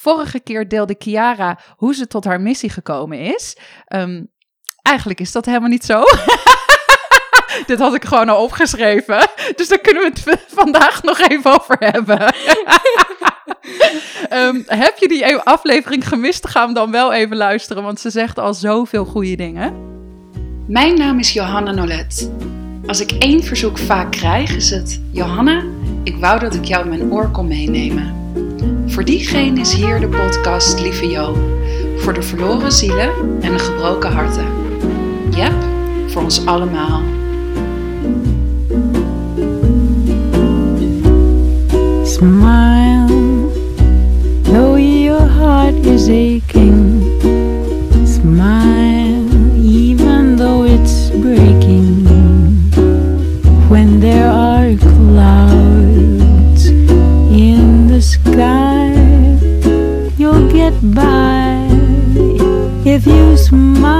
Vorige keer deelde Kiara hoe ze tot haar missie gekomen is. Ehm, eigenlijk is dat helemaal niet zo. Dit had ik gewoon al opgeschreven. Dus daar kunnen we het vandaag nog even over hebben. Ehm, heb je die e- aflevering gemist? Ga hem dan wel even luisteren, want ze zegt al zoveel goede dingen. Mijn naam is Johanna Nolet. Als ik één verzoek vaak krijg, is het: Johanna, ik wou dat ik jou in mijn oor kon meenemen. Voor diegene is hier de podcast Lieve Jo. Voor de verloren zielen en de gebroken harten. Yep, voor ons allemaal. Smile, though your heart is aching. By if you smile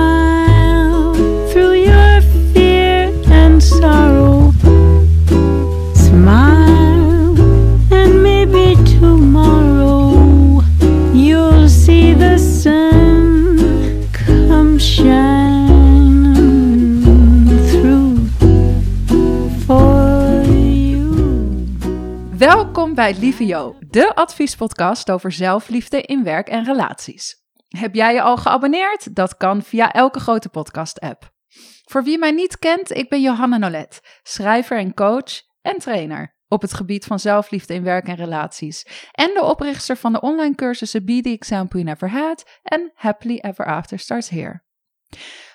bij Lieve Jo, de adviespodcast over zelfliefde in werk en relaties. Heb jij je al geabonneerd? Dat kan via elke grote podcast-app. Voor wie mij niet kent, ik ben Johanna Nolet, schrijver en coach en trainer op het gebied van zelfliefde in werk en relaties. En de oprichter van de online cursussen Be The Example You Never Had en Happily Ever After Starts Here.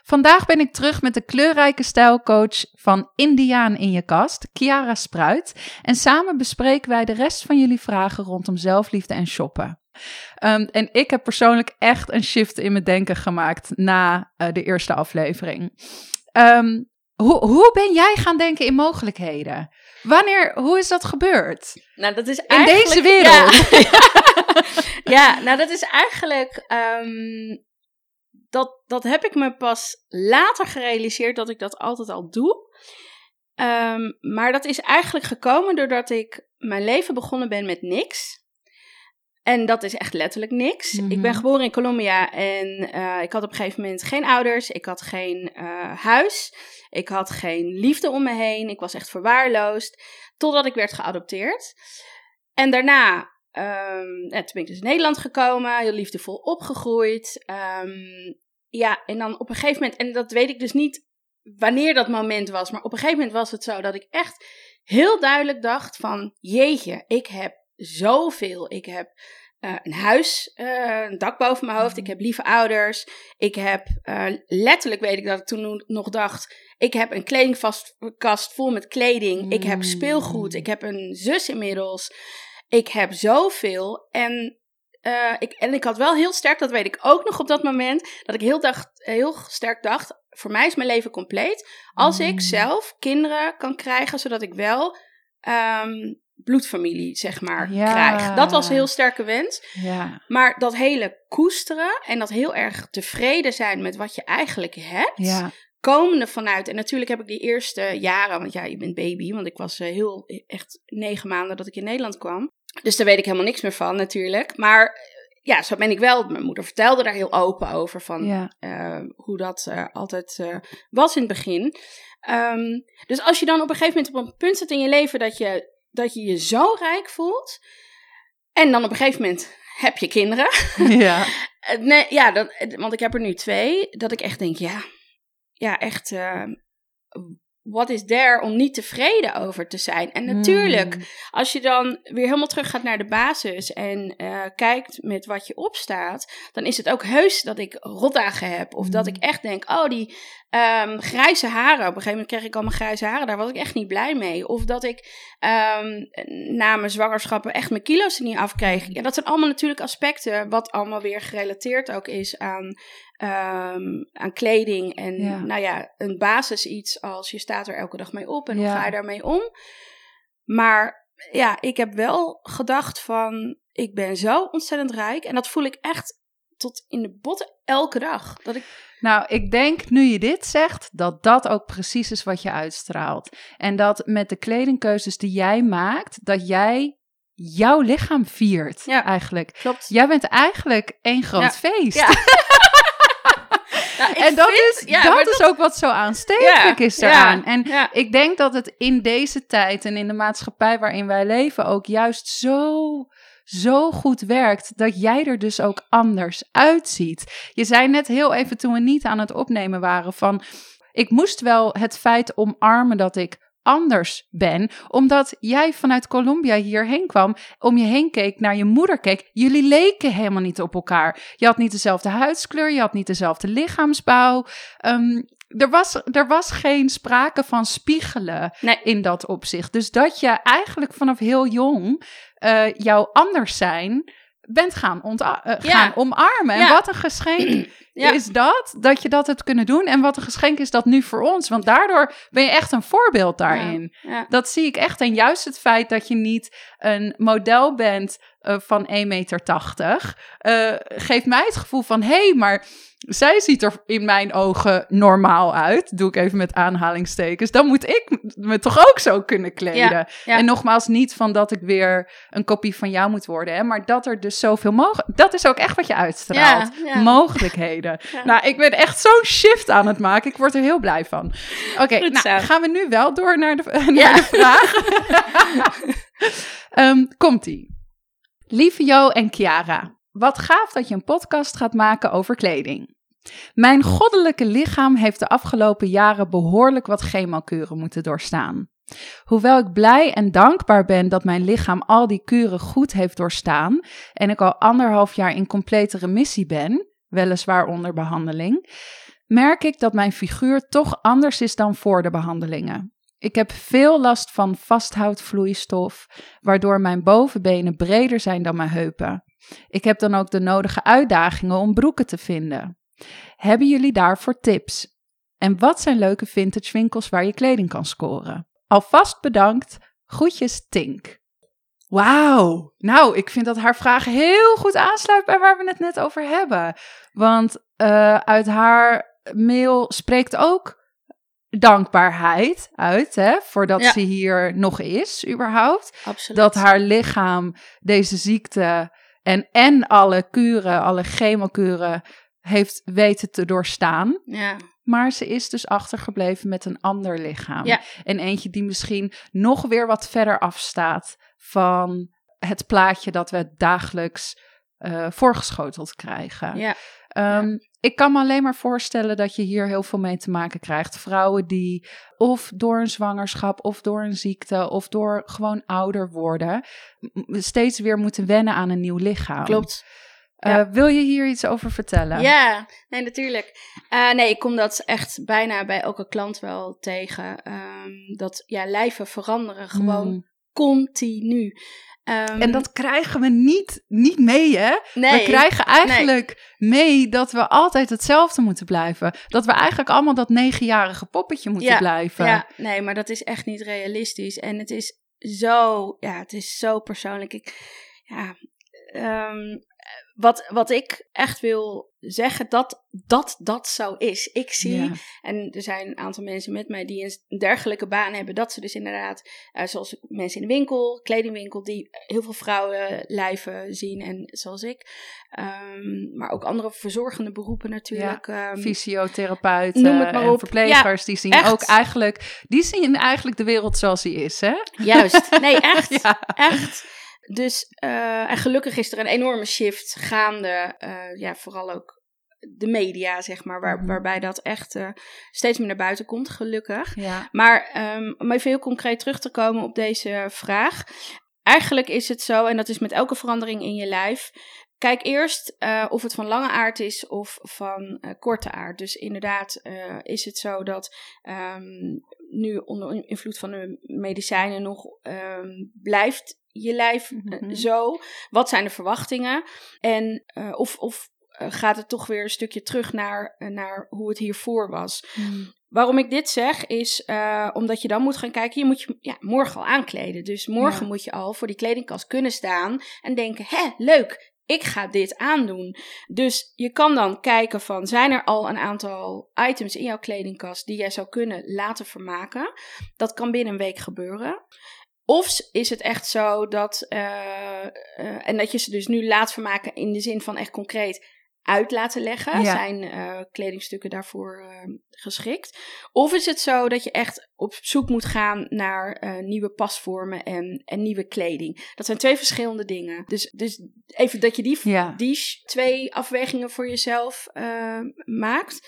Vandaag ben ik terug met de kleurrijke stijlcoach van Indiaan in je kast, Kiara Spruit. En samen bespreken wij de rest van jullie vragen rondom zelfliefde en shoppen. Um, en ik heb persoonlijk echt een shift in mijn denken gemaakt na uh, de eerste aflevering. Um, hoe, hoe ben jij gaan denken in mogelijkheden? Wanneer, hoe is dat gebeurd? Nou, dat is in deze wereld. Ja, ja nou, dat is eigenlijk. Um, dat, dat heb ik me pas later gerealiseerd dat ik dat altijd al doe. Um, maar dat is eigenlijk gekomen doordat ik mijn leven begonnen ben met niks. En dat is echt letterlijk niks. Mm -hmm. Ik ben geboren in Colombia en uh, ik had op een gegeven moment geen ouders. Ik had geen uh, huis. Ik had geen liefde om me heen. Ik was echt verwaarloosd. Totdat ik werd geadopteerd. En daarna, um, toen ben ik dus in Nederland gekomen. Heel liefdevol opgegroeid. Um, ja, en dan op een gegeven moment, en dat weet ik dus niet wanneer dat moment was. Maar op een gegeven moment was het zo dat ik echt heel duidelijk dacht van... Jeetje, ik heb zoveel. Ik heb uh, een huis, uh, een dak boven mijn hoofd. Ik heb lieve ouders. Ik heb, uh, letterlijk weet ik dat ik toen nog dacht... Ik heb een kledingkast vol met kleding. Mm. Ik heb speelgoed. Ik heb een zus inmiddels. Ik heb zoveel. En, ik, en ik had wel heel sterk, dat weet ik ook nog op dat moment... dat ik heel, dacht, heel sterk dacht... voor mij is mijn leven compleet... als mm. ik zelf kinderen kan krijgen... zodat ik wel... Um, bloedfamilie, zeg maar, ja. krijg. Dat was een heel sterke wens. Ja. Maar dat hele koesteren en dat heel erg tevreden zijn met wat je eigenlijk hebt, ja. komende vanuit. En natuurlijk heb ik die eerste jaren, want ja, je bent baby, want ik was uh, heel, echt negen maanden dat ik in Nederland kwam. Dus daar weet ik helemaal niks meer van, natuurlijk. Maar ja, zo ben ik wel. Mijn moeder vertelde daar heel open over van ja. uh, hoe dat uh, altijd uh, was in het begin. Um, dus als je dan op een gegeven moment op een punt zit in je leven dat je dat je je zo rijk voelt. En dan op een gegeven moment heb je kinderen. Ja. nee, ja, dat, want ik heb er nu twee. Dat ik echt denk, ja, ja echt, wat is there om niet tevreden over te zijn? En natuurlijk, mm. als je dan weer helemaal terug gaat naar de basis en uh, kijkt met wat je opstaat, dan is het ook heus dat ik rotdagen heb. Of mm. dat ik echt denk, oh, die um, grijze haren. Op een gegeven moment kreeg ik allemaal grijze haren. Daar was ik echt niet blij mee. Of dat ik um, na mijn zwangerschappen echt mijn kilo's er niet afkreeg. Ja, dat zijn allemaal natuurlijk aspecten, wat allemaal weer gerelateerd ook is aan Um, aan kleding en ja. nou ja, een basis iets als je staat er elke dag mee op en hoe ga je daarmee om. Maar ja, ik heb wel gedacht van, ik ben zo ontzettend rijk en dat voel ik echt tot in de botten elke dag. Dat ik, Nou, ik denk nu je dit zegt, dat dat ook precies is wat je uitstraalt. En dat met de kledingkeuzes die jij maakt, dat jij jouw lichaam viert Ja. eigenlijk. Klopt. Jij bent eigenlijk één groot Ja. feest. Ja. Nou, en dat, vind- is, ja, dat is ook wat zo aanstekelijk Ja, is ja, eraan. En ja. ik denk dat het in deze tijd en in de maatschappij waarin wij leven ook juist zo, zo goed werkt dat jij er dus ook anders uitziet. Je zei net heel even toen we niet aan het opnemen waren van ik moest wel het feit omarmen dat ik anders ben, omdat jij vanuit Colombia hierheen kwam, om je heen keek, naar je moeder keek. Jullie leken helemaal niet op elkaar. Je had niet dezelfde huidskleur, je had niet dezelfde lichaamsbouw. Ehm, er, was, er was geen sprake van spiegelen Nee. in dat opzicht. Dus dat je eigenlijk vanaf heel jong eh, jouw anders zijn bent gaan, eh, Ja. gaan omarmen. En Ja. wat een geschenk Ja. is dat, dat je dat hebt kunnen doen. En wat een geschenk is dat nu voor ons. Want daardoor ben je echt een voorbeeld daarin. Ja. Dat zie ik echt. En juist het feit dat je niet een model bent eh, van 1,80 meter, eh, geeft mij het gevoel van: hé, hey, maar zij ziet er in mijn ogen normaal uit. Doe ik even met aanhalingstekens. Dan moet ik me toch ook zo kunnen kleden. Ja, ja. En nogmaals, niet van dat ik weer een kopie van jou moet worden, hè, maar dat er dus zoveel mogelijk. Dat is ook echt wat je uitstraalt. Ja, ja. Ja. Nou, ik ben echt zo'n shift aan het maken. Ik word er heel blij van. Oké, nou, zo. gaan we nu wel door naar de, naar Ja. de vraag. Ehm, Komt-ie. Lieve Jo en Chiara, wat gaaf dat je een podcast gaat maken over kleding. Mijn goddelijke lichaam heeft de afgelopen jaren behoorlijk wat chemokuren moeten doorstaan. Hoewel ik blij en dankbaar ben dat mijn lichaam al die kuren goed heeft doorstaan en ik al anderhalf jaar in complete remissie ben, weliswaar onder behandeling, merk ik dat mijn figuur toch anders is dan voor de behandelingen. Ik heb veel last van vasthoudvloeistof, waardoor mijn bovenbenen breder zijn dan mijn heupen. Ik heb dan ook de nodige uitdagingen om broeken te vinden. Hebben jullie daarvoor tips? En wat zijn leuke vintage winkels waar je kleding kan scoren? Alvast bedankt. Groetjes, Tink. Wauw. Nou, ik vind dat haar vraag heel goed aansluit bij waar we het net over hebben. Want eh, uit haar mail spreekt ook dankbaarheid uit, hè, voordat Ja. ze hier nog is, überhaupt. Absoluut. Dat haar lichaam deze ziekte en, en alle kuren, alle chemokuren, heeft weten te doorstaan. Ja. Maar ze is dus achtergebleven met een ander lichaam. Ja. En eentje die misschien nog weer wat verder afstaat van het plaatje dat we dagelijks eh, voorgeschoteld krijgen. Ja. Ehm, Ik kan me alleen maar voorstellen dat je hier heel veel mee te maken krijgt. Vrouwen die of door een zwangerschap of door een ziekte of door gewoon ouder worden, steeds weer moeten wennen aan een nieuw lichaam. Klopt. Eh, wil je hier iets over vertellen? Ja, nee, natuurlijk. Eh, nee, ik kom dat echt bijna bij elke klant wel tegen. Ehm, dat ja, lijven veranderen gewoon Hmm. continu. Ehm, En dat krijgen we niet, niet mee, hè? nee, we krijgen eigenlijk mee dat we altijd hetzelfde moeten blijven. Dat we eigenlijk allemaal dat negenjarige poppetje moeten Ja, blijven. Ja, nee, maar dat is echt niet realistisch. En het is zo, ja, het is zo persoonlijk. Ik, ja, ehm, wat, wat ik echt wil zeggen, dat dat, dat zo is. Ik zie, Ja. en er zijn een aantal mensen met mij die een dergelijke baan hebben, dat ze dus inderdaad, eh, zoals mensen in de winkel, kledingwinkel, die heel veel vrouwen lijven zien, en zoals ik, Ehm, maar ook andere verzorgende beroepen natuurlijk. ehm, Fysiotherapeuten Noem het maar op. verplegers, die zien echt. ook eigenlijk, die zien eigenlijk de wereld zoals die is, hè? Juist, nee, echt. Ja. Echt. Dus, eh, en gelukkig is er een enorme shift gaande, eh, ja, vooral ook de media, zeg maar, waar, Mhm. waarbij dat echt eh, steeds meer naar buiten komt, gelukkig. Ja. Maar ehm, om even heel concreet terug te komen op deze vraag. Eigenlijk is het zo, en dat is met elke verandering in je lijf. Kijk eerst of het van lange aard is of van korte aard. Dus inderdaad is het zo dat ehm, nu onder invloed van de medicijnen nog ehm, blijft je lijf Mhm. zo. Wat zijn de verwachtingen? En eh, of, of eh, gaat het toch weer een stukje terug naar, eh, naar hoe het hiervoor was? Waarom ik dit zeg is omdat je dan moet gaan kijken. Je moet je ja, morgen al aankleden. Dus morgen Ja. moet je al voor die kledingkast kunnen staan en denken: hé, leuk. Ik ga dit aandoen. Dus je kan dan kijken van, zijn er al een aantal items in jouw kledingkast die jij zou kunnen laten vermaken? Dat kan binnen een week gebeuren. Of is het echt zo dat, eh, eh, en dat je ze dus nu laat vermaken in de zin van echt concreet uit laten leggen. Ja. Zijn eh, kledingstukken daarvoor geschikt? Of is het zo dat je echt op zoek moet gaan naar nieuwe pasvormen en, en nieuwe kleding? Dat zijn twee verschillende dingen. Dus, dus even dat je die, Ja. die twee afwegingen voor jezelf maakt.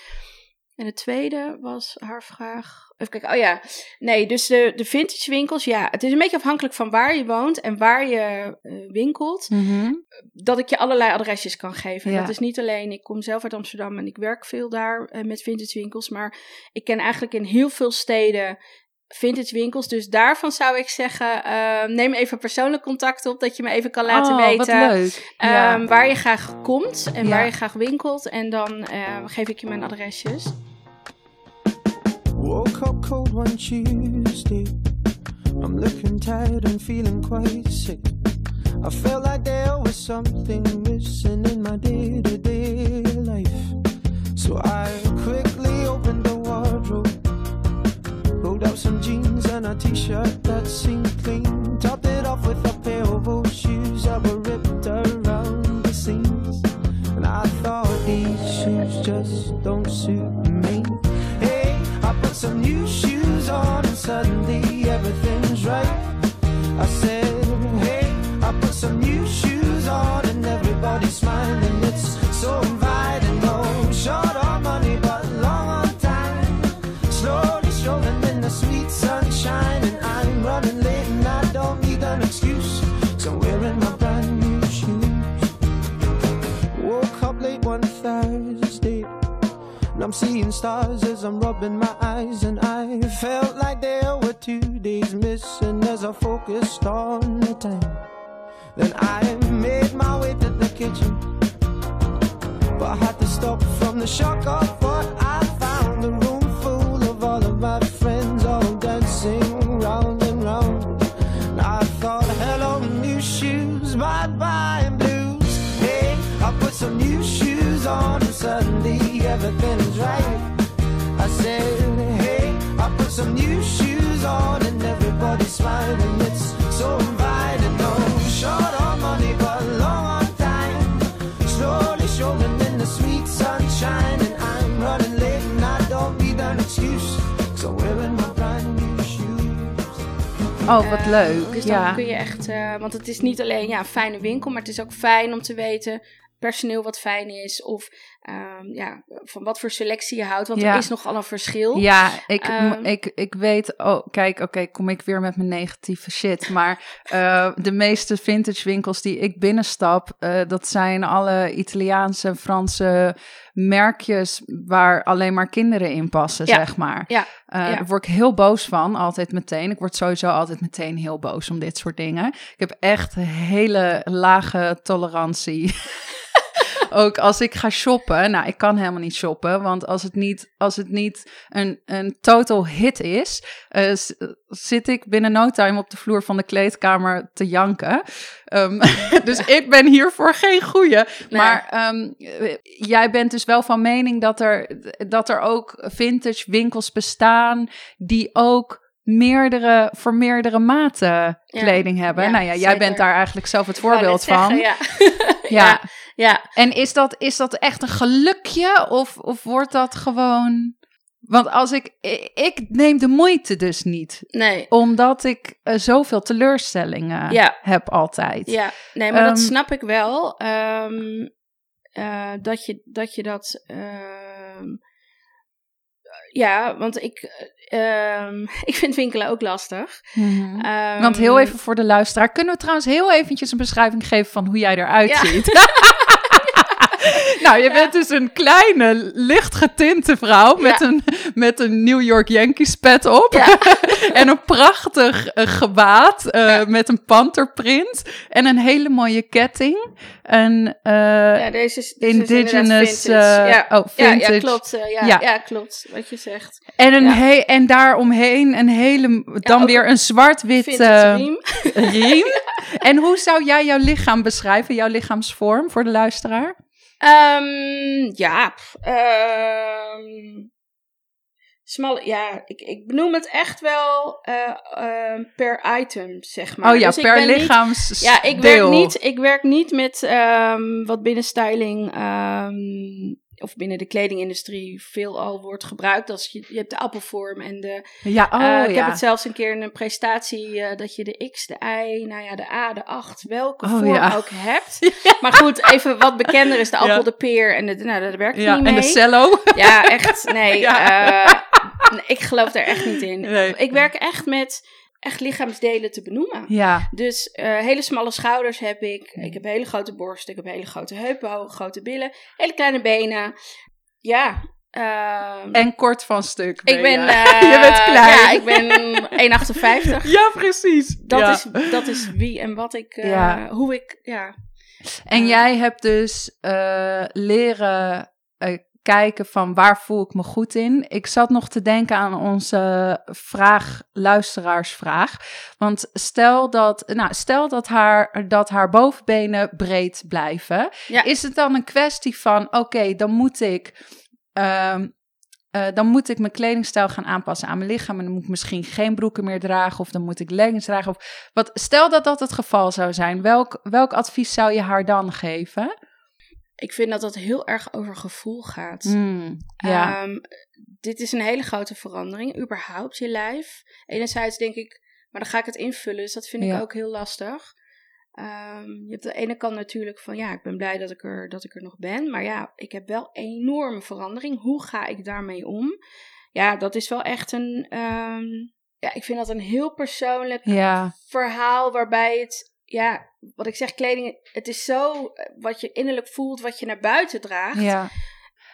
En de tweede was haar vraag. Even kijken. Oh ja. Nee, dus de, de vintage winkels. Ja, het is een beetje afhankelijk van waar je woont en waar je eh, winkelt. Mhm. Dat ik je allerlei adresjes kan geven. Ja. Dat is niet alleen. Ik kom zelf uit Amsterdam en ik werk veel daar eh, met vintage winkels. Maar ik ken eigenlijk in heel veel steden vintage winkels. Dus daarvan zou ik zeggen, eh, neem even persoonlijk contact op. Dat je me even kan laten oh, weten. wat leuk. ja. Ehm, waar je graag komt en Ja. waar je graag winkelt. En dan eh, geef ik je mijn adresjes. Woke up cold one Tuesday. I'm looking tired and feeling quite sick. I felt like there was something missing in my day to day life. So I quickly opened the wardrobe, pulled out some jeans and a t shirt that seemed clean, topped it off with a stars as I'm rubbing my eyes, and I felt like there were two days missing as I focused on the time. Then I made my way to the kitchen, but I had to stop from the shock of what I found. A room full of all of my friends, all dancing round and round. And I thought, hello, new shoes, bye bye blues. Hey, I put some new shoes on, and suddenly everything's right. Some new shoes on, and everybody's smiling. It's so inviting. No short on money, but long on time. Slowly strolling in the sweet sunshine, and I'm running late, and I don't need an excuse. So I'm wearing my brand new shoes. Oh, wat Eh, leuk. Dus dan ja. kun je echt, eh, want het is niet alleen ja, een fijne winkel, maar het is ook fijn om te weten personeel wat fijn is of ehm, ja, van wat voor selectie je houdt, want Ja. er is nogal een verschil. Ja, ik, Ehm. ik, ik weet, oh, kijk, oké, kom ik weer met mijn negatieve shit. Maar eh, de meeste vintage winkels die ik binnenstap, eh, dat zijn alle Italiaanse, Franse merkjes waar alleen maar kinderen in passen, Ja. zeg maar. Ja, Eh, ja. Daar word ik heel boos van, altijd meteen. Ik word sowieso altijd meteen heel boos om dit soort dingen. Ik heb echt hele lage tolerantie. Ook als ik ga shoppen, nou, ik kan helemaal niet shoppen, want als het niet, als het niet een, een total hit is, eh, zit ik binnen no time op de vloer van de kleedkamer te janken. Ehm, dus ik ben hiervoor geen goeie. Nee. Maar ehm, eh, jij bent dus wel van mening dat er, dat er ook vintage winkels bestaan die ook meerdere, voor meerdere maten Ja. kleding hebben. Ja, nou ja, jij zeker. bent daar eigenlijk zelf het voorbeeld van. zeggen, Ja. Ja. ja. En is dat, is dat echt een gelukje of, of wordt dat gewoon... Want als ik, ik neem de moeite dus niet, nee. omdat ik eh, zoveel teleurstellingen Ja. heb altijd. Ja, nee, maar dat Ehm, snap ik wel. Ehm, eh, dat, je, dat je dat. ehm, ja, want ik, ehm, ik vind winkelen ook lastig. Mhm. Ehm, Want heel even voor de luisteraar, kunnen we trouwens heel eventjes een beschrijving geven van hoe jij eruit Ja. ziet? nou, je bent dus een kleine, licht getinte vrouw met, een, met een New York Yankees pet op. En een prachtig eh, gewaad eh, met een panterprint en een hele mooie ketting. En, eh, Ja, deze is, deze indigenous, vintage. ja. oh, Ja, vintage. ja, klopt. ja, Ja. klopt. Wat je zegt. en, een he- en daaromheen een hele, dan weer een zwart-wit Vintage eh, riem. riem. En hoe zou jij jouw lichaam beschrijven, jouw lichaamsvorm voor de luisteraar? Ehm, ja, pff, ehm, Smalle, ja, ik, ik benoem het echt wel eh, eh, per item, zeg maar. Oh ja, Dus per niet- lichaams ja, ik werk, niet, ik werk niet met ehm, wat binnen styling ehm, of binnen de kledingindustrie veel al wordt gebruikt. Als je, je hebt de appelvorm en de. Ja, oh eh, ik ja. heb het zelfs een keer in een prestatie eh, dat je de X, de Y, nou ja, de A, de 8, welke Oh, vorm ja. ook hebt. Maar goed, even wat bekender is de appel, Ja. de peer en de. Nou, daar werk ik ja, niet en mee. de cello. Ja, echt. Nee, Ja. eh, ik geloof daar echt niet in. Nee. Ik werk echt met echt lichaamsdelen te benoemen. Ja, Dus eh, hele smalle schouders heb ik. Ik heb hele grote borsten. Ik heb hele grote heupen, hoge grote billen. Hele kleine benen. Ja. ehm, en kort van stuk. ik ben... je. eh, je bent klein. Ja, ik ben 1,58. Ja, precies. Dat, Ja. is, dat is wie en wat ik... eh, Ja. Hoe ik... Ja. En jij hebt dus leren kijken van waar voel ik me goed in. Ik zat nog te denken aan onze vraag, luisteraarsvraag. Want stel dat, nou, stel dat, haar, dat haar bovenbenen breed blijven. Ja. Is het dan een kwestie van, oké, dan moet ik... ehm, eh, dan moet ik mijn kledingstijl gaan aanpassen aan mijn lichaam. En dan moet ik misschien geen broeken meer dragen. Of dan moet ik leggings dragen. Of wat, stel dat dat het geval zou zijn. Welk, welk advies zou je haar dan geven? Ik vind dat dat heel erg over gevoel gaat. Hmm, ja. Ehm, dit is een hele grote verandering, überhaupt je lijf. Enerzijds denk ik, maar dan ga ik het invullen, dus dat vind Ja. ik ook heel lastig. Ehm, je hebt aan de ene kant natuurlijk van, ja, ik ben blij dat ik, er, dat ik er nog ben. Maar ja, ik heb wel enorme verandering. Hoe ga ik daarmee om? Ja, dat is wel echt een, ehm, ja, ik vind dat een heel persoonlijk ja, verhaal waarbij het, ja, wat ik zeg, kleding, het is zo eh, wat je innerlijk voelt, wat je naar buiten draagt. ja.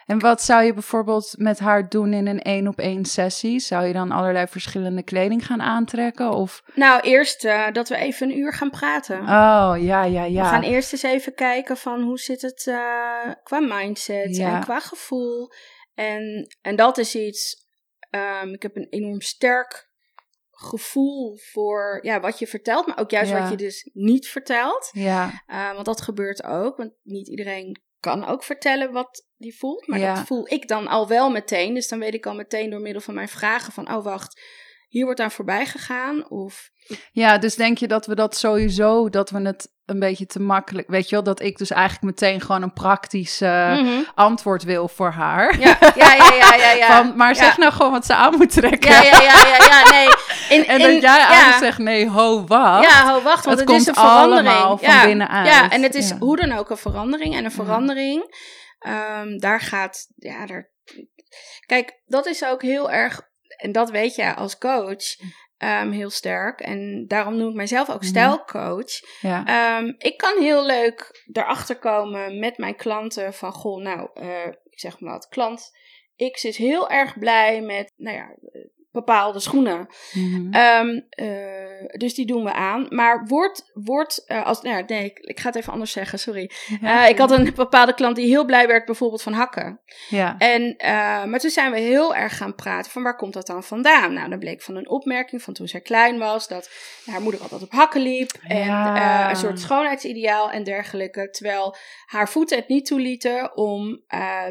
En wat zou je bijvoorbeeld met haar doen in een één op één sessie? Zou je dan allerlei verschillende kleding gaan aantrekken? Of, Nou, eerst eh, dat we even een uur gaan praten. oh, ja, ja, ja. We gaan eerst eens even kijken van hoe zit het eh, qua mindset Ja. en qua gevoel. En, en dat is iets, ehm, ik heb een enorm sterk gevoel voor ja, wat je vertelt, maar ook juist Ja. wat je dus niet vertelt. Ja, Eh, want dat gebeurt ook, want niet iedereen kan ook vertellen wat die voelt. Maar Ja. dat voel ik dan al wel meteen. Dus dan weet ik al meteen door middel van mijn vragen van, oh wacht, hier wordt aan voorbij gegaan. Of ja, dus denk je dat we dat sowieso, dat we het een beetje te makkelijk, weet je wel, dat ik dus eigenlijk meteen gewoon een praktisch eh, Mhm. antwoord wil voor haar. ja, ja, ja, ja, ja, ja. Van, maar zeg Ja. nou gewoon wat ze aan moet trekken. Ja, ja, ja, ja, ja, nee. In, En in- dat jij ja. zegt, nee, ho, wat? Ja, ho, wacht, want Het het, is een verandering. allemaal van ja. binnenuit. Ja, en het is hoe dan ook een verandering. En een verandering, ehm, daar gaat, ja, daar... Kijk, dat is ook heel erg, en dat weet jij als coach, ehm, heel sterk. En daarom noem ik mijzelf ook Mhm. stijlcoach. Ja. Ehm, ik kan heel leuk erachter komen met mijn klanten van, goh, nou, eh, ik zeg maar wat, klant X is heel erg blij met, nou ja, bepaalde schoenen. Mhm. Ehm, eh, dus die doen we aan. Maar wordt, wordt eh, als, nou nee, ik, ik ga het even anders zeggen, sorry. Eh, ik had een bepaalde klant die heel blij werd bijvoorbeeld van hakken. ja. En, maar toen zijn we heel erg gaan praten van waar komt dat dan vandaan? Nou, dan bleek van een opmerking van toen zij klein was, dat haar moeder altijd op hakken liep. En Ja. een soort schoonheidsideaal en dergelijke. Terwijl haar voeten het niet toelieten om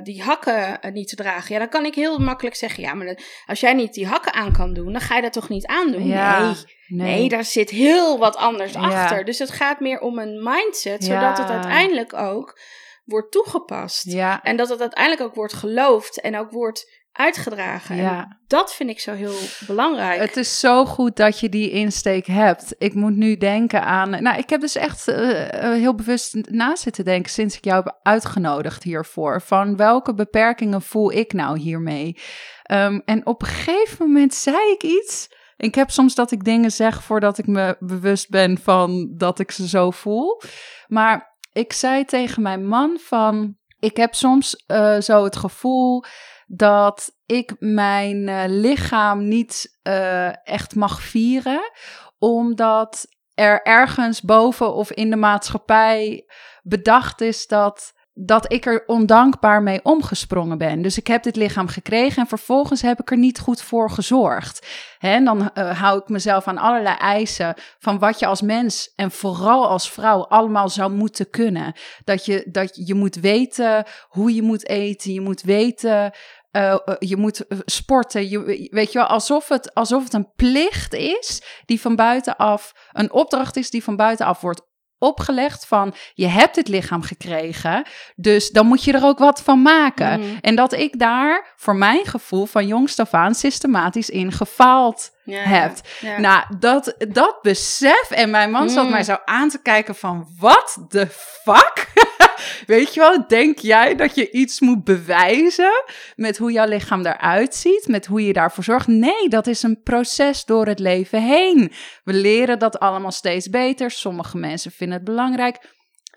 die hakken niet te dragen. Ja, dan kan ik heel makkelijk zeggen, ja, maar als jij niet die hakken aan kan doen, dan ga je dat toch niet aandoen? Ja. Nee. Nee, daar zit heel wat anders Ja. achter. Dus het gaat meer om een mindset, zodat het uiteindelijk ook wordt toegepast. Ja, En dat het uiteindelijk ook wordt geloofd en ook wordt uitgedragen. Ja. Dat vind ik zo heel belangrijk. Het is zo goed dat je die insteek hebt. Ik moet nu denken aan. Nou, ik heb dus echt eh, eh, heel bewust na zitten denken sinds ik jou heb uitgenodigd hiervoor. Van welke beperkingen voel ik nou hiermee? Ehm, en op een gegeven moment zei ik iets. Ik heb soms dat ik dingen zeg voordat ik me bewust ben van dat ik ze zo voel. Maar ik zei tegen mijn man van. Ik heb soms eh, zo het gevoel dat ik mijn eh, lichaam niet eh, echt mag vieren, omdat er ergens boven of in de maatschappij bedacht is dat, dat ik er ondankbaar mee omgesprongen ben. Dus ik heb dit lichaam gekregen en vervolgens heb ik er niet goed voor gezorgd. En dan eh, hou ik mezelf aan allerlei eisen van wat je als mens en vooral als vrouw allemaal zou moeten kunnen. Dat je, dat je moet weten hoe je moet eten, je moet weten eh, eh, je moet eh, sporten. Je, weet je wel, alsof het, alsof het een plicht is die van buitenaf, een opdracht is die van buitenaf wordt opgelegd van je hebt het lichaam gekregen, dus dan moet je er ook wat van maken. Mhm. En dat ik daar voor mijn gevoel van jongst af aan systematisch in gefaald Ja, ja. Nou, dat, dat besef. En mijn man zat Mm. mij zo aan te kijken van, wat de fuck? Weet je wel, denk jij dat je iets moet bewijzen met hoe jouw lichaam eruit ziet, met hoe je daarvoor zorgt? Nee, dat is een proces door het leven heen. We leren dat allemaal steeds beter. Sommige mensen vinden het belangrijk.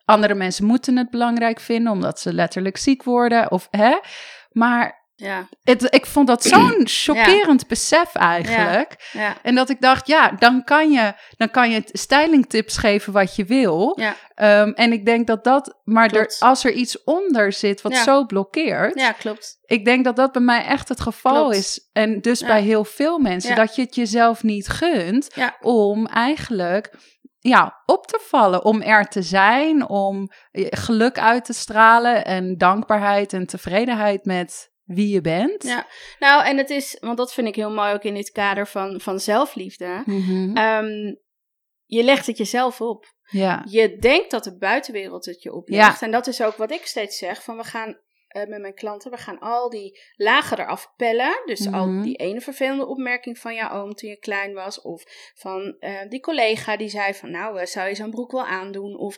Andere mensen moeten het belangrijk vinden omdat ze letterlijk ziek worden. Of, hè? Maar ja, het, ik vond dat zo'n chockerend besef eigenlijk. ja, En dat ik dacht, ja, dan kan je, dan kan je stylingtips geven wat je wil. Ehm, en ik denk dat dat, maar er, als er iets onder zit wat zo blokkeert, ja, klopt. ik denk dat dat bij mij echt het geval Klopt. is. En dus bij heel veel mensen, dat je het jezelf niet gunt om eigenlijk ja, op te vallen, om er te zijn, om eh, geluk uit te stralen en dankbaarheid en tevredenheid met wie je bent. Ja. Nou, en het is, want dat vind ik heel mooi ook in dit kader van, van zelfliefde. Mhm. Ehm, je legt het jezelf op. ja. Je denkt dat de buitenwereld het je oplegt. En dat is ook wat ik steeds zeg. Van we gaan eh, met mijn klanten, we gaan al die lagen eraf pellen. Dus al Mhm. die ene vervelende opmerking van jouw oom toen je klein was. Of van eh, die collega die zei van nou, eh, zou je zo'n broek wel aandoen? Of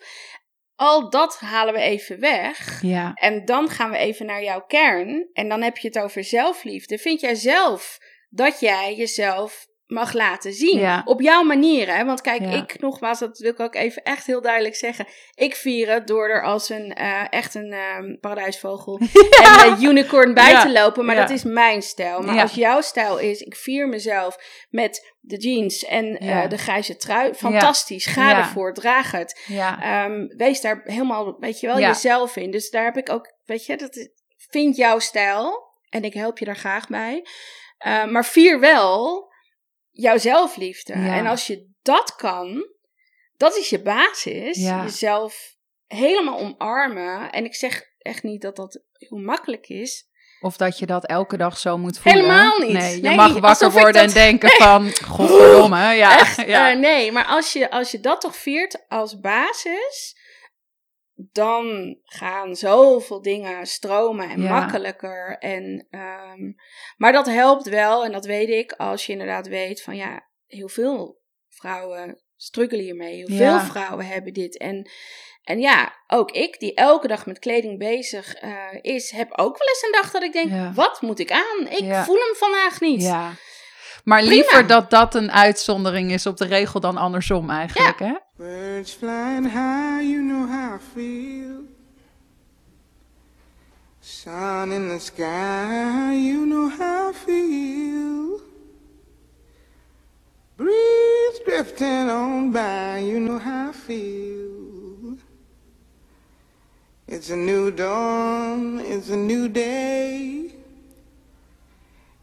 al dat halen we even weg. Ja. En dan gaan we even naar jouw kern. En dan heb je het over zelfliefde. Vind jij zelf dat jij jezelf mag laten zien? Ja. Op jouw manier, hè? Want kijk, Ja. ik nogmaals, dat wil ik ook even echt heel duidelijk zeggen. Ik vier het door er als een eh, echt een ehm, paradijsvogel en een unicorn bij Ja. te lopen. Maar Ja. dat is mijn stijl. Maar Ja. als jouw stijl is, ik vier mezelf met de jeans en eh, Ja. de grijze trui. Fantastisch. Ga Ja. ervoor, draag het. Ja. Ehm, wees daar helemaal, weet je wel, Ja. jezelf in. Dus daar heb ik ook, weet je, dat is- vind jouw stijl. En ik help je daar graag bij. Eh, maar vier wel jouw zelfliefde. Ja. En als je dat kan, dat is je basis. Ja. Jezelf helemaal omarmen. En ik zeg echt niet dat dat heel makkelijk is. Of dat je dat elke dag zo moet voelen. Helemaal niet. Nee, je Nee, mag wakker worden dat- en denken van... Godverdomme, ja. ja. Eh, nee, maar als je, als je dat toch viert als basis, dan gaan zoveel dingen stromen en Ja. makkelijker. En, ehm, maar dat helpt wel, en dat weet ik, als je inderdaad weet van ja, heel veel vrouwen struggelen hiermee. Heel Ja. veel vrouwen hebben dit. En, en ja, ook ik, die elke dag met kleding bezig eh, is, heb ook wel eens een dag dat ik denk, Ja. wat moet ik aan? Ik voel hem vandaag niet. Maar Prima. liever dat dat een uitzondering is op de regel dan andersom eigenlijk, hè? Birds flying high, you know how I feel. Sun in the sky, you know how I feel. Breeze drifting on by, you know how I feel. It's a new dawn, it's a new day.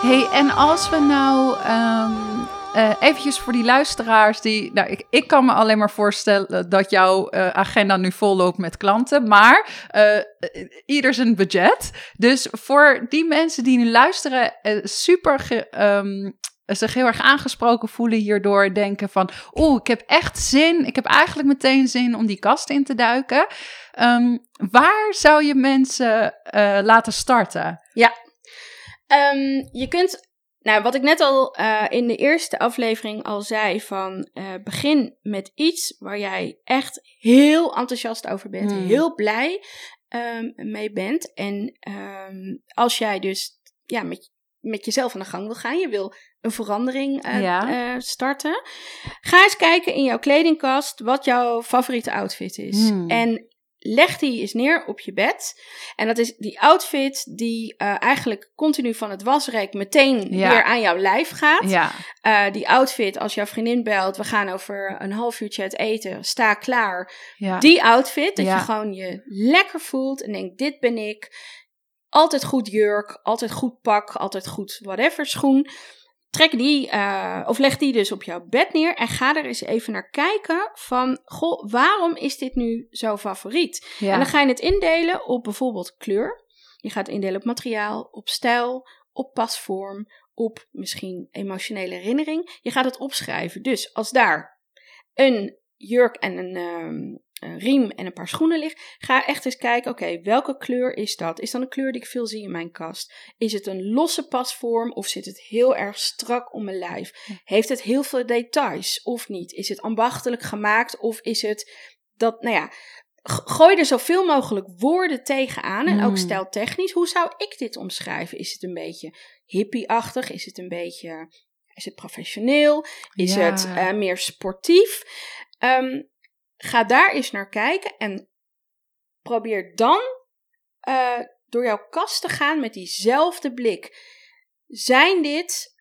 Hey, en als we nou eh, eventjes voor die luisteraars die... Nou, ik, ik kan me alleen maar voorstellen dat jouw eh, agenda nu vol loopt met klanten. Maar eh, ieder zijn budget. Dus voor die mensen die nu luisteren, super... Ge, ehm, zich heel erg aangesproken voelen hierdoor, denken van, oeh, ik heb echt zin, ik heb eigenlijk meteen zin om die kast in te duiken. Ehm, waar zou je mensen laten starten? Ehm, je kunt, nou, wat ik net al eh, in de eerste aflevering al zei, van eh, begin met iets waar jij echt heel enthousiast over bent, Hmm. heel blij ehm, mee bent. En ehm, als jij dus ja, met, met jezelf aan de gang wil gaan, je wil een verandering eh, Ja. starten, ga eens kijken in jouw kledingkast wat jouw favoriete outfit is. Hmm. En leg die eens neer op je bed. En dat is die outfit die eh, eigenlijk continu van het wasrek meteen Ja. weer aan jouw lijf gaat. Ja, Eh, die outfit, als jouw vriendin belt, we gaan over een half uurtje het eten, sta klaar. ja. Die outfit, dat je gewoon je lekker voelt en denkt, dit ben ik. Altijd goed jurk, altijd goed pak, altijd goed whatever schoen. Trek die, eh, of leg die dus op jouw bed neer en ga er eens even naar kijken van, goh, waarom is dit nu zo favoriet? ja. En dan ga je het indelen op bijvoorbeeld kleur. Je gaat het indelen op materiaal, op stijl, op pasvorm, op misschien emotionele herinnering. Je gaat het opschrijven. Dus als daar een jurk en een, ehm, een riem en een paar schoenen ligt, ga echt eens kijken, oké, welke kleur is dat? Is dat een kleur die ik veel zie in mijn kast? Is het een losse pasvorm of zit het heel erg strak om mijn lijf? Heeft het heel veel details of niet? Is het ambachtelijk gemaakt of is het dat, nou ja, gooi er zoveel mogelijk woorden tegenaan en ook Hmm. stijltechnisch. Hoe zou ik dit omschrijven? Is het een beetje hippie-achtig? Is het een beetje, is het professioneel? Is Ja. het eh, meer sportief? Ehm, ga daar eens naar kijken en probeer dan eh, door jouw kast te gaan met diezelfde blik. Zijn dit,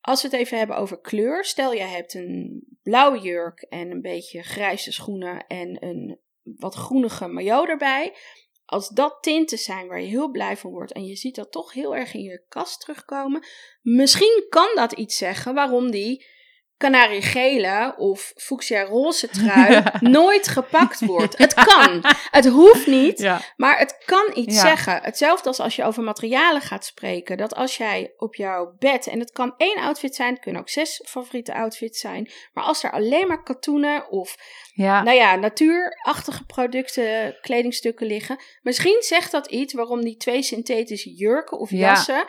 als we het even hebben over kleur, stel je hebt een blauwe jurk en een beetje grijze schoenen en een wat groenige maillot erbij. Als dat tinten zijn waar je heel blij van wordt en je ziet dat toch heel erg in je kast terugkomen, misschien kan dat iets zeggen waarom die kanariegele of fuchsia roze trui Ja. nooit gepakt wordt. Het kan. Het hoeft niet. ja. Maar het kan iets Ja. zeggen. Hetzelfde als als je over materialen gaat spreken. Dat als jij op jouw bed, en het kan één outfit zijn, het kunnen ook zes favoriete outfits zijn. Maar als er alleen maar katoenen of, ja. nou ja, natuurachtige producten, kledingstukken liggen. Misschien zegt dat iets waarom die twee synthetische jurken of Ja. jassen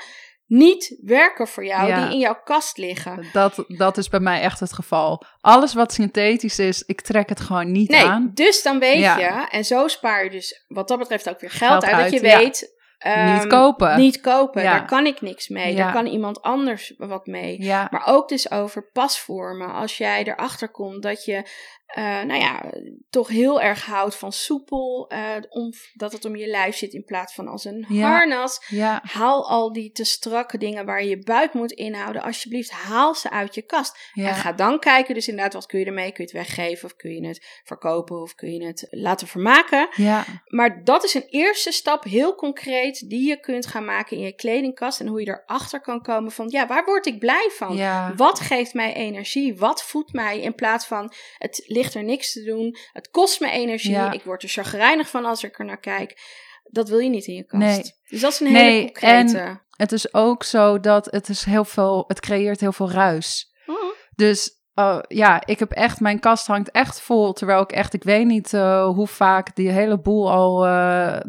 niet werken voor jou, Ja. die in jouw kast liggen. Dat, dat is bij mij echt het geval. Alles wat synthetisch is, ik trek het gewoon niet Nee, aan. dus dan weet Ja. je, en zo spaar je dus wat dat betreft ook weer geld, Geld uit, uit, dat je ja. weet... ehm, Niet kopen. Niet kopen, daar kan ik niks mee. Daar kan iemand anders wat mee. Maar ook dus over pasvormen. Als jij erachter komt dat je, eh, nou ja, toch heel erg houdt van soepel, om, dat het om je lijf zit in plaats van als een Ja. harnas. ja, Haal al die te strakke dingen waar je je buik moet inhouden. Alsjeblieft, haal ze uit je kast. En ga dan kijken, dus inderdaad, wat kun je ermee? Kun je het weggeven of kun je het verkopen of kun je het laten vermaken? ja. Maar dat is een eerste stap, heel concreet, die je kunt gaan maken in je kledingkast. En hoe je erachter kan komen van, ja, waar word ik blij van? Wat geeft mij energie? Wat voedt mij? In plaats van, het ligt er niks te doen. Het kost me energie. Ja. Ik word er chagrijnig van als ik er naar kijk. Dat wil je niet in je kast. Nee. Dus dat is een Nee, hele concrete. Het is ook zo dat het is heel veel, het creëert heel veel ruis. Mhm. Dus oh, ja, ik heb echt, mijn kast hangt echt vol. Terwijl ik echt, ik weet niet eh, hoe vaak die hele boel al eh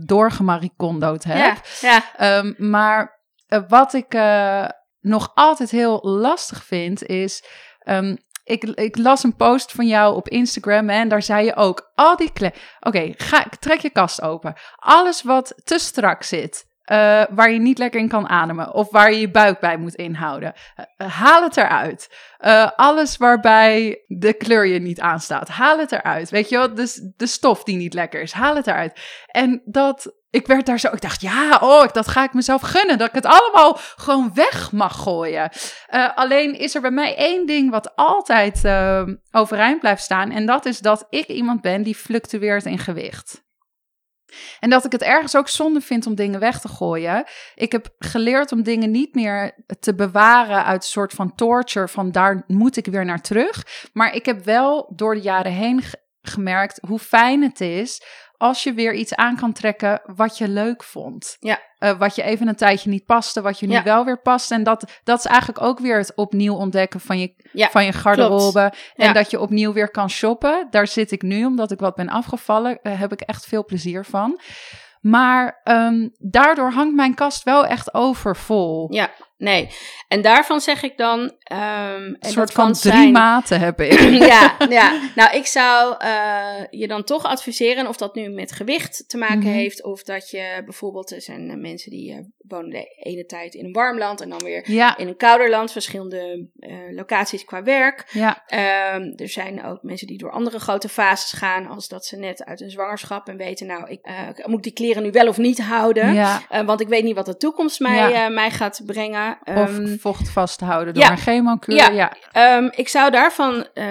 doorgemaricondood heb. Ja, ja. Ehm, maar eh, wat ik eh, nog altijd heel lastig vind is. ehm, ik, ik las een post van jou op Instagram en daar zei je ook al die. Oké, ga trek je kast open. Alles wat te strak zit, eh, waar je niet lekker in kan ademen of waar je je buik bij moet inhouden, eh, haal het eruit. Eh, alles waarbij de kleur je niet aanstaat, haal het eruit. Weet je wel, dus de stof die niet lekker is, haal het eruit. En dat ik werd daar zo, ik dacht, ja, oh, dat ga ik mezelf gunnen, dat ik het allemaal gewoon weg mag gooien. Eh, alleen is er bij mij één ding wat altijd eh, overeind blijft staan, en dat is dat ik iemand ben die fluctueert in gewicht. En dat ik het ergens ook zonde vind om dingen weg te gooien. Ik heb geleerd om dingen niet meer te bewaren uit een soort van torture, van daar moet ik weer naar terug. Maar ik heb wel door de jaren heen ge- gemerkt hoe fijn het is als je weer iets aan kan trekken wat je leuk vond. Ja. Eh, wat je even een tijdje niet paste, wat je nu Ja. wel weer past. En dat, dat is eigenlijk ook weer het opnieuw ontdekken van je, Ja, van je garderobe. En dat je opnieuw weer kan shoppen. Daar zit ik nu, omdat ik wat ben afgevallen, eh, heb ik echt veel plezier van. Maar ehm, daardoor hangt mijn kast wel echt overvol. Ja, nee. En daarvan zeg ik dan... ehm, en een dat soort van drie zijn- maten heb ik. ja, ja, nou ik zou eh, je dan toch adviseren, of dat nu met gewicht te maken Mhm. heeft, of dat je bijvoorbeeld, er zijn eh, mensen die eh, wonen de ene tijd in een warm land en dan weer Ja, in een kouder land, verschillende locaties qua werk. ja, Ehm, er zijn ook mensen die door andere grote fases gaan, als dat ze net uit een zwangerschap en weten, nou, ik moet die kleren nu wel of niet houden. ja. Want ik weet niet wat de toekomst mij, mij gaat brengen. Of Ehm, vocht vasthouden door ja. een chemokuur. Ja. Ja. Ehm, ik zou daarvan eh,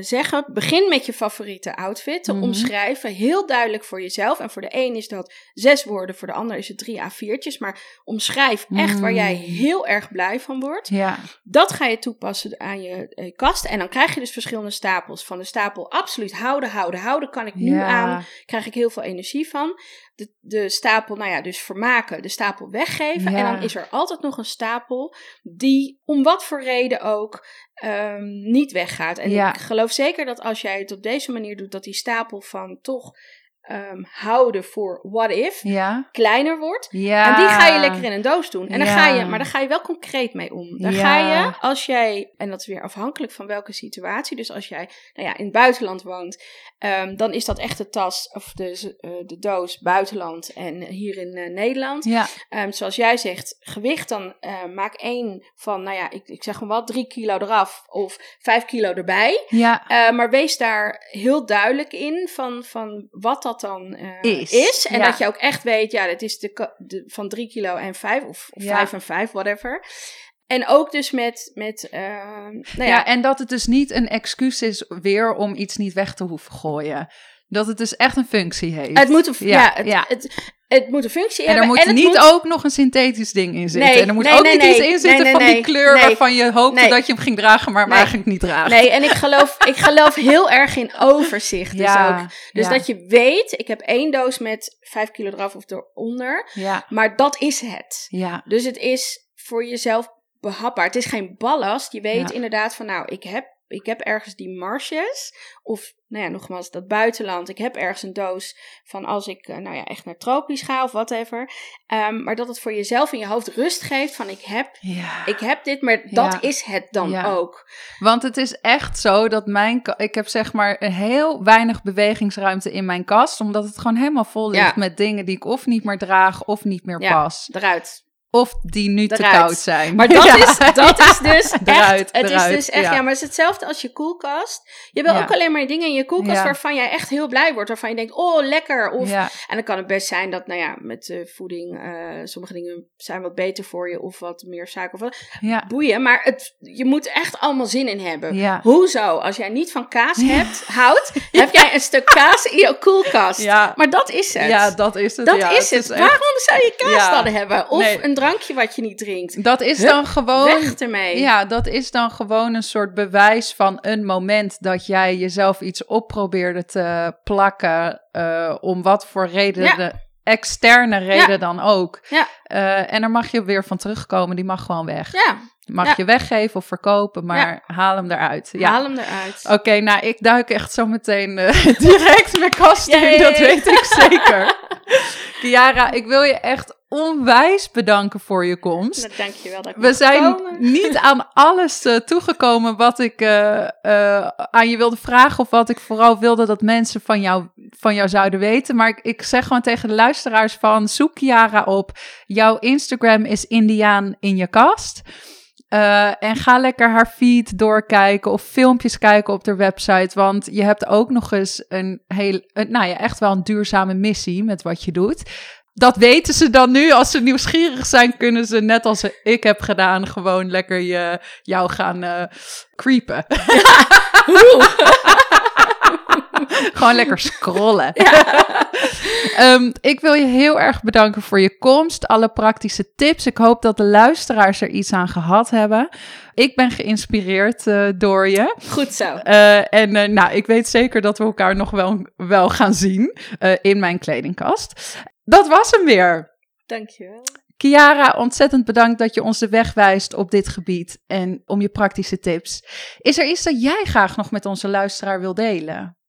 zeggen, begin met je favoriete outfit. Mhm. omschrijven, heel duidelijk voor jezelf. En voor de een is dat zes woorden, voor de ander is het drie A4'tjes. Maar omschrijf echt waar jij Mm. heel erg blij van wordt. ja. Dat ga je toepassen aan je eh, kast. En dan krijg je dus verschillende stapels. Van de stapel absoluut houden, houden, houden. Kan ik nu aan, krijg ik heel veel energie van. De, de stapel, nou ja, dus vermaken, de stapel weggeven. Ja. En dan is er altijd nog een stapel die om wat voor reden ook ehm, niet weggaat. En Ja. ik geloof zeker dat als jij het op deze manier doet, dat die stapel van toch ehm, houden voor what if Ja. kleiner wordt. Ja. En die ga je lekker in een doos doen. En dan Ja. ga je, maar daar ga je wel concreet mee om. Dan ga je, als jij, en dat is weer afhankelijk van welke situatie. Dus als jij nou ja, in het buitenland woont, ehm, dan is dat echt de tas of de, eh, de doos buitenland en hier in eh, Nederland. Ja. Ehm, zoals jij zegt, gewicht, dan eh, maak één van, nou ja, ik, ik zeg maar wat, drie kilo eraf of vijf kilo erbij. Ja. Maar wees daar heel duidelijk in van, van wat dat dan eh, Is, En ja. dat je ook echt weet, ja, dat is de, de, van drie kilo en vijf of, of Ja. vijf en vijf, whatever. En ook dus met, met eh, nou ja, Ja, en dat het dus niet een excuus is weer om iets niet weg te hoeven gooien. Dat het dus echt een functie heeft. het moet een, ja, het, ja. Het, het moet een functie En er hebben. moet niet moet- ook nog een synthetisch ding in zitten. Nee, en er moet nee, ook nee, niet iets in zitten van die kleur waarvan je hoopte dat je hem ging dragen, maar hem eigenlijk niet draagt. Nee, en ik geloof, ik geloof heel erg in overzicht. Dus, ja, ook, dus ja, dat je weet, ik heb één doos met vijf kilo eraf of eronder. Ja, Maar dat is het. ja, Dus het is voor jezelf behapbaar. Het is geen ballast. Je weet inderdaad van, nou, ik heb, ik heb ergens die marges. Of, nou ja, nogmaals, dat buitenland. Ik heb ergens een doos van als ik, eh, nou ja, echt naar tropisch ga of whatever. Ehm, maar dat het voor jezelf in je hoofd rust geeft van, ik heb, ja. ik heb dit, maar dat Ja. is het dan Ja. ook. Want het is echt zo dat mijn... Ik heb zeg maar heel weinig bewegingsruimte in mijn kast. Omdat het gewoon helemaal vol ligt met dingen die ik of niet meer draag of niet meer Ja. pas. Eruit. Of die nu te koud zijn. Maar dat, Ja. is, dat is dus echt, Eruit, het eruit, is dus echt, ja. ja. maar het is hetzelfde als je koelkast. Je wil Ja. ook alleen maar dingen in je koelkast waarvan jij echt heel blij wordt. Waarvan je denkt, oh, lekker. Of, Ja, En dan kan het best zijn dat, nou ja, met eh, voeding, eh, sommige dingen zijn wat beter voor je of wat meer suiker. Of wat. ja, Boeien, maar het, je moet echt allemaal zin in hebben. ja. Hoezo? Als jij niet van kaas hebt, houdt, heb jij een stuk kaas in je koelkast. Ja. Maar dat is het. Ja, dat is het. dat is het. Waarom zou je kaas dan hebben? Of Nee. een drankje wat je niet drinkt. Dat is Hup, dan gewoon. Weg ermee. Ja, dat is dan gewoon een soort bewijs van een moment dat jij jezelf iets op probeerde te plakken. eh, om wat voor reden, Ja. de externe reden Ja. dan ook. Ja. Eh, en daar mag je weer van terugkomen, die mag gewoon weg. Ja, Mag Ja. je weggeven of verkopen, maar haal hem eruit. Ja. Haal hem eruit. Oké, nou, ik duik echt zo meteen eh, direct mijn kast in, dat weet ik zeker. Chiara, ik wil je echt onwijs bedanken voor je komst. Nou, Dankjewel dat ik We zijn komen. niet aan alles eh, toegekomen wat ik eh, eh, aan je wilde vragen. Of wat ik vooral wilde dat mensen van jou, van jou zouden weten. Maar ik, ik zeg gewoon tegen de luisteraars van zoek Chiara op. Jouw Instagram is Indiaan in je kast. Eh, en ga lekker haar feed doorkijken of filmpjes kijken op haar website. Want je hebt ook nog eens een heel, een, nou ja, echt wel een duurzame missie met wat je doet. Dat weten ze dan nu. Als ze nieuwsgierig zijn, kunnen ze net als ik heb gedaan, gewoon lekker je, jou gaan eh, creepen. gewoon lekker scrollen. Ehm, ik wil je heel erg bedanken voor je komst, alle praktische tips. Ik hoop dat de luisteraars er iets aan gehad hebben. Ik ben geïnspireerd eh, door je. Goed zo. Eh, en eh, nou, ik weet zeker dat we elkaar nog wel, wel gaan zien in mijn kledingkast. Dat was hem weer. Dankjewel. Chiara, ontzettend bedankt dat je ons de weg wijst op dit gebied en om je praktische tips. Is er iets dat jij graag nog met onze luisteraar wil delen?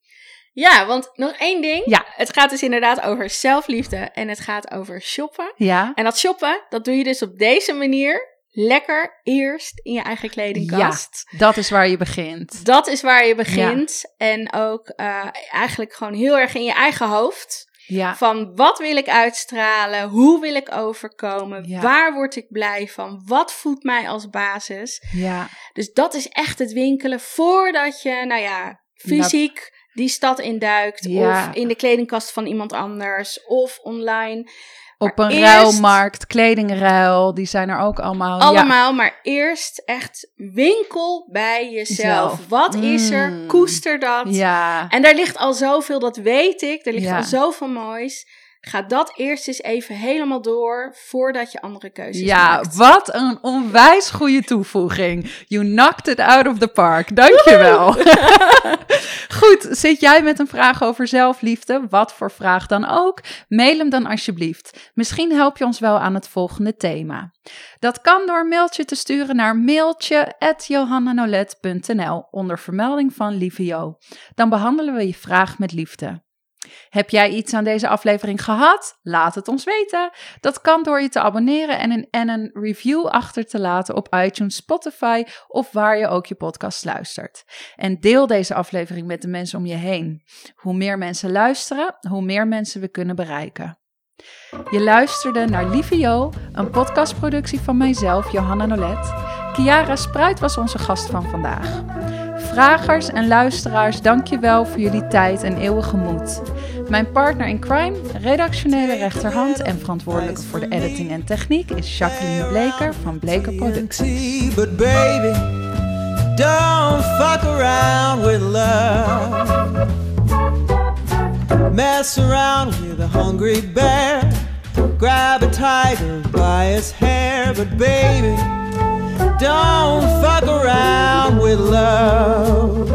Ja, want nog één ding. Ja. Het gaat dus inderdaad over zelfliefde en het gaat over shoppen. Ja? En dat shoppen, dat doe je dus op deze manier. Lekker eerst in je eigen kledingkast. Dat is waar je begint. Dat is waar je begint. En ook eh, eigenlijk gewoon heel erg in je eigen hoofd. Ja. Van wat wil ik uitstralen? Hoe wil ik overkomen? Ja. Waar word ik blij van? Wat voedt mij als basis? Ja. Dus dat is echt het winkelen voordat je, nou ja, fysiek die stad induikt. Ja. Of in de kledingkast van iemand anders. Of online. Op Maar een eerst- ruilmarkt, kledingruil, die zijn er ook allemaal. Ja. Allemaal, maar eerst echt winkel bij jezelf. Zelf. Wat is er? Mm. Koester dat. Ja. En daar ligt al zoveel, dat weet ik. Er ligt Ja. al zoveel moois. Ga dat eerst eens even helemaal door voordat je andere keuzes Ja, maakt. wat een onwijs goede toevoeging. You knocked it out of the park. Dankjewel. Goed, zit jij met een vraag over zelfliefde? Wat voor vraag dan ook? Mail hem dan alsjeblieft. Misschien help je ons wel aan het volgende thema. Dat kan door een mailtje te sturen naar mailtje.johannanolet.nl onder vermelding van Lieve Jo. Dan behandelen we je vraag met liefde. Heb jij iets aan deze aflevering gehad? Laat het ons weten. Dat kan door je te abonneren en een, en een review achter te laten op iTunes, Spotify of waar je ook je podcast luistert. En deel deze aflevering met de mensen om je heen. Hoe meer mensen luisteren, hoe meer mensen we kunnen bereiken. Je luisterde naar Lieve Jo, een podcastproductie van mijzelf, Johanna Nolet. Chiara Spruit was onze gast van vandaag. Vragers en luisteraars, dank je wel voor jullie tijd en eeuwige moed. Mijn partner in crime, redactionele rechterhand en verantwoordelijke voor de editing en techniek is Jacqueline Bleker van Bleker Producties. But baby. Mess around with hungry bear. Grab a tiger by his hair. But baby, don't fuck around with love.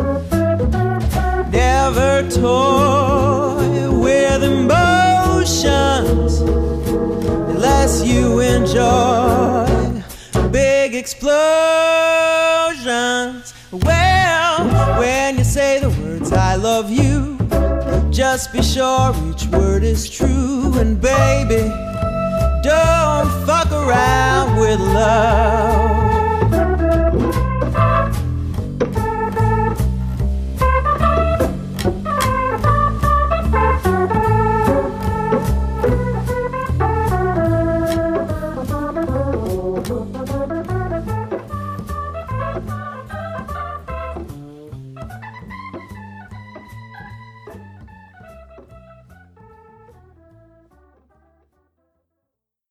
Never toy with emotions unless you enjoy big explosions. Well, when you say the words I love you, just be sure each word is true. And baby, don't fuck around with love.